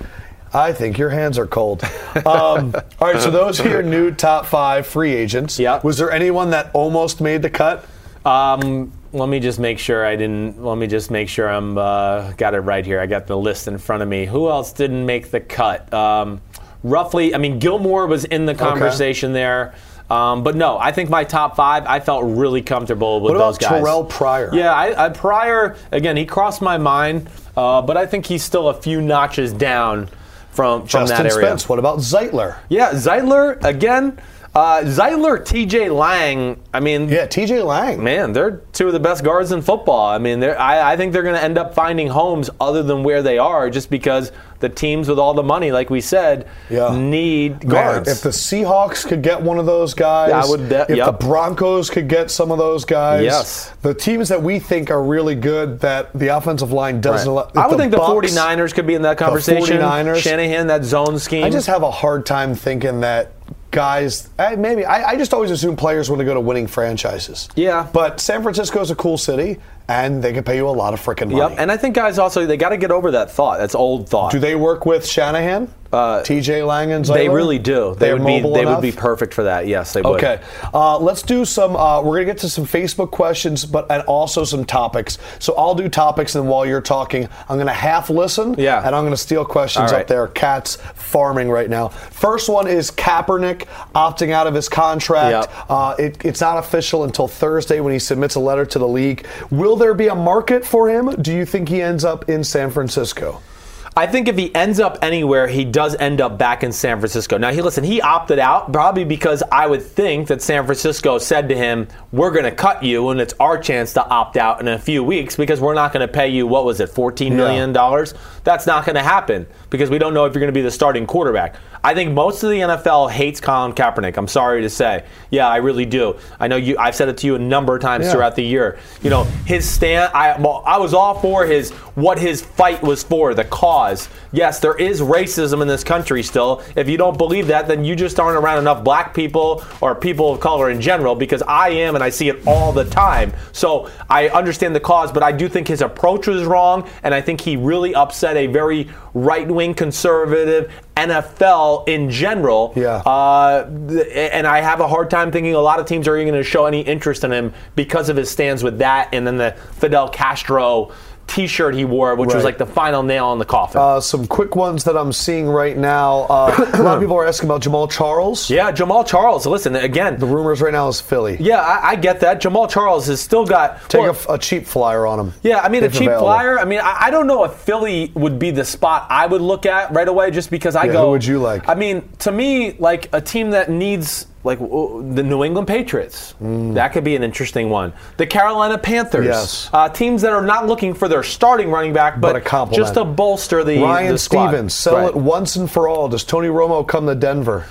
I think your hands are cold. Um, all right, so those are your new top five free agents. Yeah. Was there anyone that almost made the cut? Um, let me just make sure I didn't. Let me just make sure I'm uh, got it right here. I got the list in front of me. Who else didn't make the cut? Um, roughly, I mean, Gilmore was in the conversation there. Um, but no, I think my top five, I felt really comfortable with What those about guys. Terrell Pryor? Yeah, I, I Pryor again. He crossed my mind, uh, but I think he's still a few notches down from from Justin that area. Spence. What about Zeitler? Yeah, Zeitler again. Uh, Zeitler, T.J. Lang. I mean, Yeah, T.J. Lang. man, they're two of the best guards in football. I mean, they're, I, I think they're going to end up finding homes other than where they are, just because the teams with all the money, like we said, Yeah. need Man, guards. if the Seahawks could get one of those guys, I would if yep. the Broncos could get some of those guys, Yes. the teams that we think are really good that the offensive line doesn't Right. allow. I would think the Bucks- 49ers could be in that conversation. The 49ers. Shanahan, that zone scheme. I just have a hard time thinking that guys. Maybe I, I just always assume players want to go to winning franchises. Yeah. but San Francisco is a cool city, and they can pay you a lot of freaking money. Yep, and I think guys also they got to get over that thought. That's old thought. Do they work with Shanahan? Uh, TJ Lang and They really do. They They're would be. They enough? would be perfect for that. Yes, they would. Okay, uh, let's do some. Uh, we're gonna get to some Facebook questions, but and also some topics. So I'll do topics, and while you're talking, I'm gonna half listen. Yeah. and I'm gonna steal questions All up there. Cats farming right now. First one is Kaepernick opting out of his contract. Yep. Uh, it, it's not official until Thursday when he submits a letter to the league. Will there be a market for him? Do you think he ends up in San Francisco? I think if he ends up anywhere, he does end up back in San Francisco. Now, he listen, he opted out probably because I would think that San Francisco said to him, "We're going to cut you, and it's our chance to opt out in a few weeks because we're not going to pay you what was it, fourteen million dollars? That's not going to happen because we don't know if you're going to be the starting quarterback." I think most of the NFL hates Colin Kaepernick. I'm sorry to say. Yeah, I really do. I know you. I've said it to you a number of times Yeah. throughout the year. You know, his stand. I well, I was all for his what his fight was for, the cause. Yes, there is racism in this country still. If you don't believe that, then you just aren't around enough black people or people of color in general. Because I am, and I see it all the time. So I understand the cause, but I do think his approach was wrong, and I think he really upset a very right-wing conservative NFL in general. Yeah. Uh, and I have a hard time thinking a lot of teams are even going to show any interest in him because of his stands with that and then the Fidel Castro T-shirt he wore, which Right. was like the final nail in the coffin. Uh, some quick ones that I'm seeing right now. Uh, a lot of people are asking about Jamaal Charles. yeah, Jamaal Charles. Listen again. The rumors right now is Philly. yeah, I, I get that. Jamaal Charles has still got Take well, a a, cheap flyer on him. Yeah, I mean a cheap available. flyer. I mean, I, I don't know if Philly would be the spot I would look at right away, just because I Yeah, go. who would you like? I mean, to me, like a team that needs like the New England Patriots. That could be an interesting one. The Carolina Panthers. Mm. Yes. Uh, teams that are not looking for their starting running back, but, But just to bolster the Ryan the. Stevens, sell Right. it once and for all. Does Tony Romo come to Denver?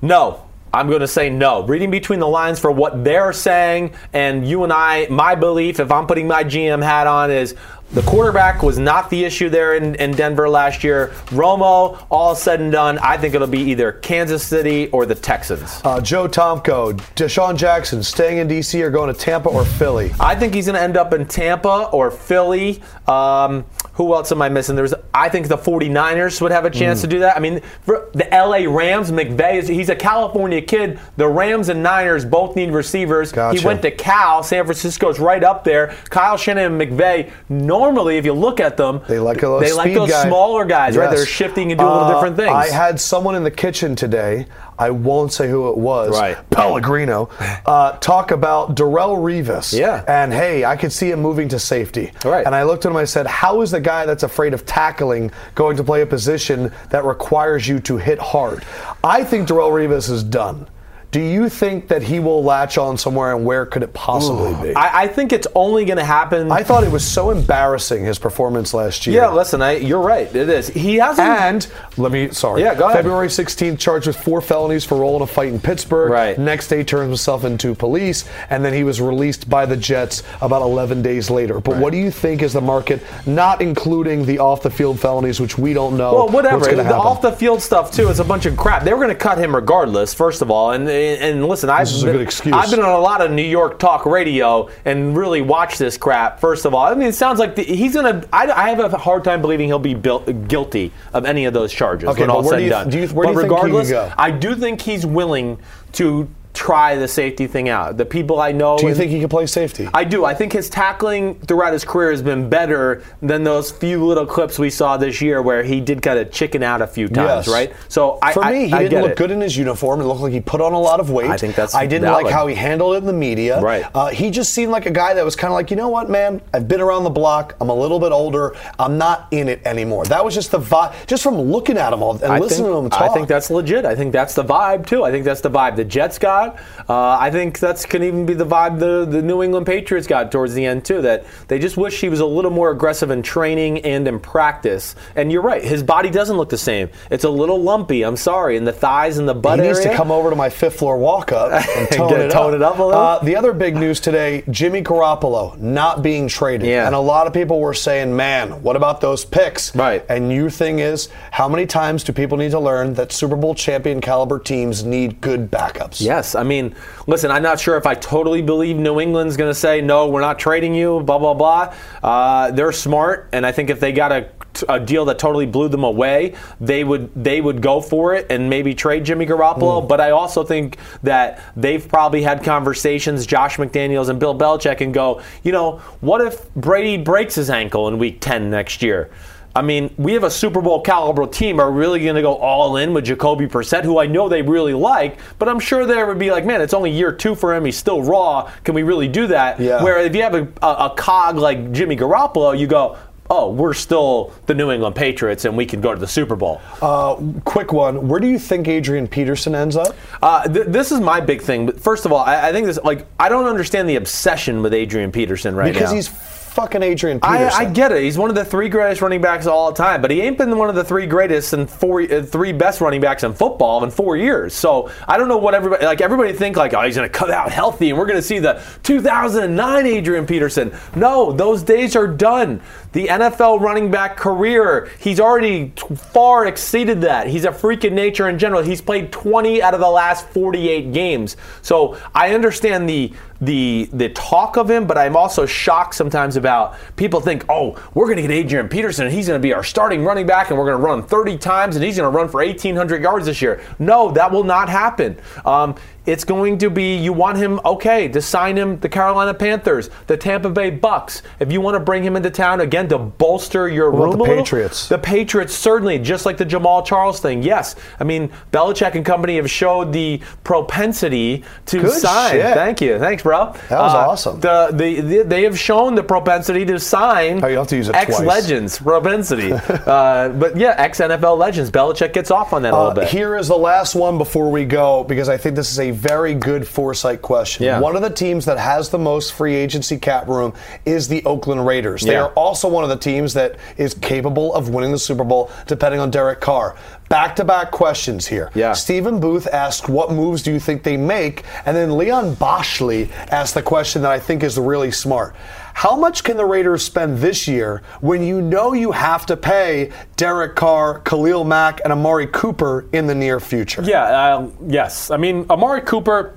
No. I'm going to say no. Reading between the lines for what they're saying, and you and I, my belief, if I'm putting my GM hat on, is the quarterback was not the issue there in, in Denver last year. Romo, all said and done, I think it'll be either Kansas City or the Texans. Uh, Joe Tomko, DeSean Jackson, staying in D.C. or going to Tampa or Philly? I think he's going to end up in Tampa or Philly. Um, who else am I missing? There's, I think the 49ers would have a Mm. chance to do that. I mean, for the LA Rams, McVay, is, he's a California kid. The Rams and Niners both need receivers. Gotcha. He went to Cal. San Francisco's right up there. Kyle Shanahan and McVay, normally, if you look at them, They like those they like those guy. smaller guys, right? They're shifting and doing little Uh, different things. I had someone in the kitchen today. I won't say who it was. Right. Pellegrino. Uh, talk about Darrelle Revis. Yeah. And hey, I could see him moving to safety. Right. And I looked at him. I said, "How is the guy that's afraid of tackling going to play a position that requires you to hit hard?" I think Darrelle Revis is done. Do you think that he will latch on somewhere, and where could it possibly be? I, I think it's only going to happen. I thought it was so embarrassing his performance last year. yeah, listen, I, you're right. It is. He hasn't. And let me, sorry. Yeah, go ahead. February 16th, charged with four felonies for rolling a fight in Pittsburgh. Right. Next day, turns himself into police, and then he was released by the Jets about 11 days later. But what do you think is the market, not including the off the field felonies, which we don't know? Well, whatever. The off the field stuff too. is a bunch of crap. They were going to cut him regardless. First of all, and and listen, I've been. I've been on a lot of New York talk radio and really watched this crap. First of all, I mean, it sounds like the, he's going to. I have a hard time believing he'll be built, guilty of any of those charges Okay, when all said do you- and done. do you- but you think he could regardless, go? I do think he's willing to try the safety thing out. The people I know. do you think he can play safety? I do. I think his tackling throughout his career has been better than those few little clips we saw this year where he did kind of chicken out a few times, Yes. right? So I, For I- me, he I didn't look it. good in his uniform. It looked like he put on a lot of weight. I think that's I didn't valid. like how he handled it in the media. Right. Uh, he just seemed like a guy that was kind of like, you know what, man? I've been around the block. I'm a little bit older. I'm not in it anymore. That was just the vibe, just from looking at him all and I listening think, to him talk. I think that's legit. I think that's the vibe too. I think that's the vibe the Jets got. Uh, I think that's can even be the vibe the, the New England Patriots got towards the end too. That they just wish he was a little more aggressive in training and in practice. And you're right, his body doesn't look the same. It's a little lumpy. I'm sorry, in the thighs and the butt He needs area. to come over to my fifth floor walk up and tone, Get- it, tone up. it up a little? Uh, the other big news today Jimmy Garoppolo not being traded. Yeah. And a lot of people were saying, man, what about those picks? Right. And your thing is, how many times do people need to learn that Super Bowl champion caliber teams need good backups? Yes, I mean, listen, I'm not sure if I totally believe New England's going to say no, we're not trading you, blah blah blah. Uh, they're smart, and I think if they got to a deal that totally blew them away, they would they would go for it and maybe trade Jimmy Garoppolo. Mm. But I also think that they've probably had conversations, Josh McDaniels and Bill Belichick, and go, you know, what if Brady breaks his ankle in Week 10 next year? I mean, we have a Super Bowl caliber team. Are really going to go all in with Jacoby Brissett, who I know they really like, but I'm sure there would be like, man, it's only year two for him. He's still raw. Can we really do that? Yeah. Where if you have a, a, a cog like Jimmy Garoppolo, you go, oh, we're still the New England Patriots and we can go to the Super Bowl. Uh, quick one. Where do you think Adrian Peterson ends up? Uh, th- this is my big thing. But first of all, I, I, think this, like, I don't understand the obsession with Adrian Peterson right because now. Because he's fucking Adrian Peterson. I, I, get it. He's one of the three greatest running backs of all time, but he ain't been one of the three greatest and four, uh, three best running backs in football in four years. So I don't know what everybody like. Everybody think like, oh, he's going to cut out healthy, and we're going to see the 2009 Adrian Peterson. No, those days are done. The NFL running back career, he's already far exceeded that. He's a freak of nature in general. He's played 20 out of the last 48 games. So I understand the the the talk of him, but I'm also shocked sometimes about people think, oh, we're going to get Adrian Peterson and he's going to be our starting running back and we're going to run 30 times and he's going to run for 1,800 yards this year. No, that will not happen. Um, it's going to be you want him okay to sign him the Carolina Panthers, the Tampa Bay Bucks. If you want to bring him into town again to bolster your what room the Patriots. the Patriots certainly just like the Jamaal Charles thing. Yes, I mean Belichick and company have showed the propensity to Good sign. Shit. Thank you, thanks, bro. That was uh, awesome. The, the, the, they have shown the propensity to sign. Oh, you have to use it ex legends propensity. uh, but yeah, ex NFL legends. Belichick gets off on that a little uh, bit. Here is the last one before we go because I think this is a very good foresight question. Yeah. One of the teams that has the most free agency cap room is the Oakland Raiders. They Yeah. are also one of the teams that is capable of winning the Super Bowl, depending on Derek Carr. Back to back questions here. Yeah. Stephen Booth asked, What moves do you think they make? And then Leon Boshley asked the question that I think is really smart. How much can the Raiders spend this year when you know you have to pay Derek Carr, Khalil Mack, and Amari Cooper in the near future? Yeah, uh, yes. I mean, Amari Cooper.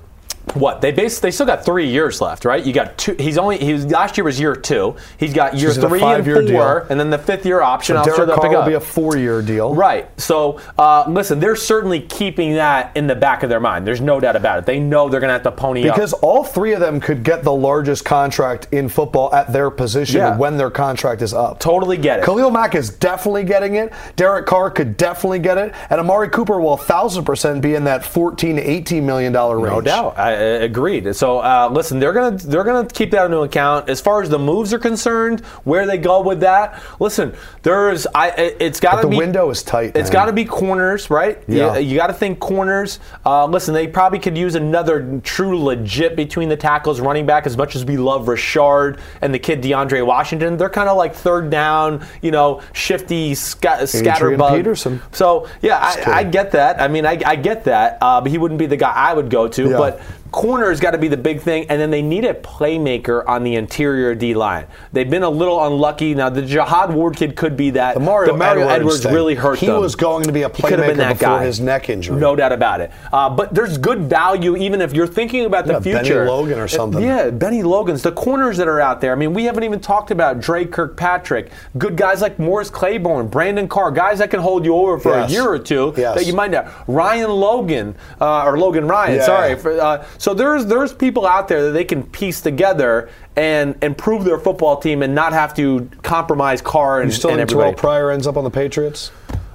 What they base they still got three years left, right? You got two. He's only he was last year was year two. He's got year he's three and four, deal. and then the fifth year option. So I'm sure Derek they'll Carr pick will up. be a four-year deal. Right. So, uh, listen, they're certainly keeping that in the back of their mind. There's no doubt about it. They know they're going to have to pony Because up. all three of them could get the largest contract in football at their position Yeah. when their contract is up. Totally get it. Khalil Mack is definitely getting it. Derek Carr could definitely get it. And Amari Cooper will 1,000% be in that 14 to 18 million dollar range. No doubt. I agreed. So uh, listen, they're gonna they're gonna keep that into account as far as the moves are concerned. Where they go with that? Listen, there's I. it- It's got to the be window is tight, It's got to be corners, right? Yeah. You, got to think corners. Uh, listen, they probably could use another true legit between the tackles, running back. As much as we love Richard and the kid DeAndre Washington, they're kind of like third down, you know, shifty sca- scatterbug. Peterson. So yeah, I, I get that. I mean, I, I get that. Uh, but he wouldn't be the guy I would go to. Yeah. But corner's got to be the big thing, and then they need a playmaker on the interior D line. They've been a little unlucky. Now the Jihad Ward kid could be that. The Mario, the Mario Edwards, Edwards, really hurt He them. was going to be a He playmaker before guy. his neck injury. No doubt about it. Uh, but there's good value even if you're thinking about the Yeah, Bennie future. Logan or something. Yeah, Bennie Logan's the corners that are out there. I mean, we haven't even talked about Dre Kirkpatrick. Good guys like Morris Claiborne, Brandon Carr, guys that can hold you over for Yes. a year or two Yes. that you might know. Ryan Logan uh, or Logan Ryan, Yeah. sorry. For, uh, so there's there's people out there that they can piece together and improve their football team and not have to compromise Carr and, You still and think everybody. Terrell Pryor ends up on the Patriots?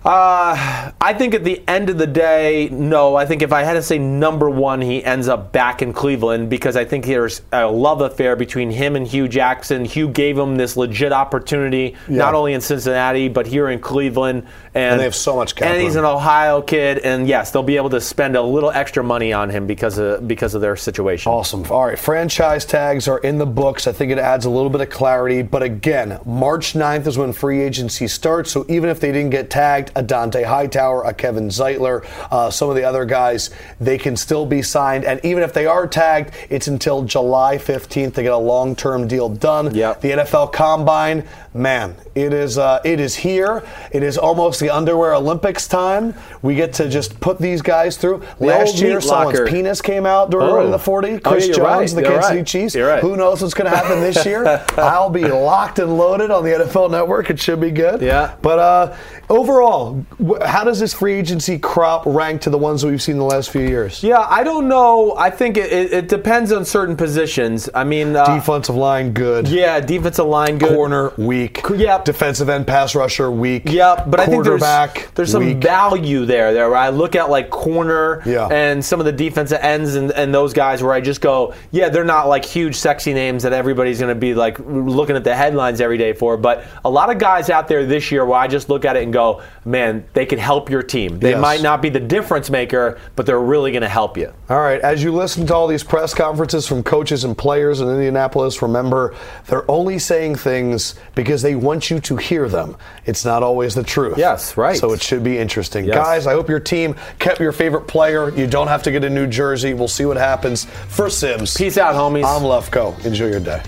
Uh, I think at the end of the day, no. I think if I had to say number one, he ends up back in Cleveland because I think there's a love affair between him and Hue Jackson. Hue gave him this legit opportunity, not only in Cincinnati but here in Cleveland. And, And they have so much cap And he's an Ohio kid, and yes, they'll be able to spend a little extra money on him because of because of their situation. Awesome. All right, franchise tags are in the books. I think it adds a little bit of clarity. But again, March 9th is when free agency starts. So even if they didn't get tagged, a Dont'a Hightower, a Kevin Zeitler, uh, some of the other guys. They can still be signed, and even if they are tagged, it's until July 15th to get a long-term deal done. Yep. The NFL Combine, man, it is uh, it is here. It is almost the underwear Olympics time. We get to just put these guys through. The Last year, someone's locker. penis came out during Oh. the 40. Oh, Chris you're Jones, right. the You're Kansas right. City Chiefs. You're right. Who knows what's going to happen this year? I'll be locked and loaded on the NFL Network. It should be good. Yeah. But uh, overall, how does this free agency crop rank to the ones that we've seen the last few years? Yeah, I don't know. I think it, it, it depends on certain positions. I mean, uh, Defensive line, good. yeah, defensive line good. Corner, weak. Yep. Defensive end, pass rusher, weak. Yeah, but I think there's Quarterback, there's some weak. value there. There, where I look at like corner Yeah. and some of the defensive ends and, and those guys where I just go, yeah, they're not like huge, sexy names that everybody's going to be like looking at the headlines every day for. But a lot of guys out there this year where I just look at it and go, man, they can help your team. They Yes. might not be the difference maker, but they're really going to help you. All right, as you listen to all these press conferences from coaches and players in Indianapolis, remember they're only saying things because they want you to hear them. It's not always the truth. Yes, right. So it should be interesting. Yes. Guys, I hope your team kept your favorite player. You don't have to get a new jersey. We'll see what happens. For Simms, Peace out, homies. I'm Lefkoe. Enjoy your day.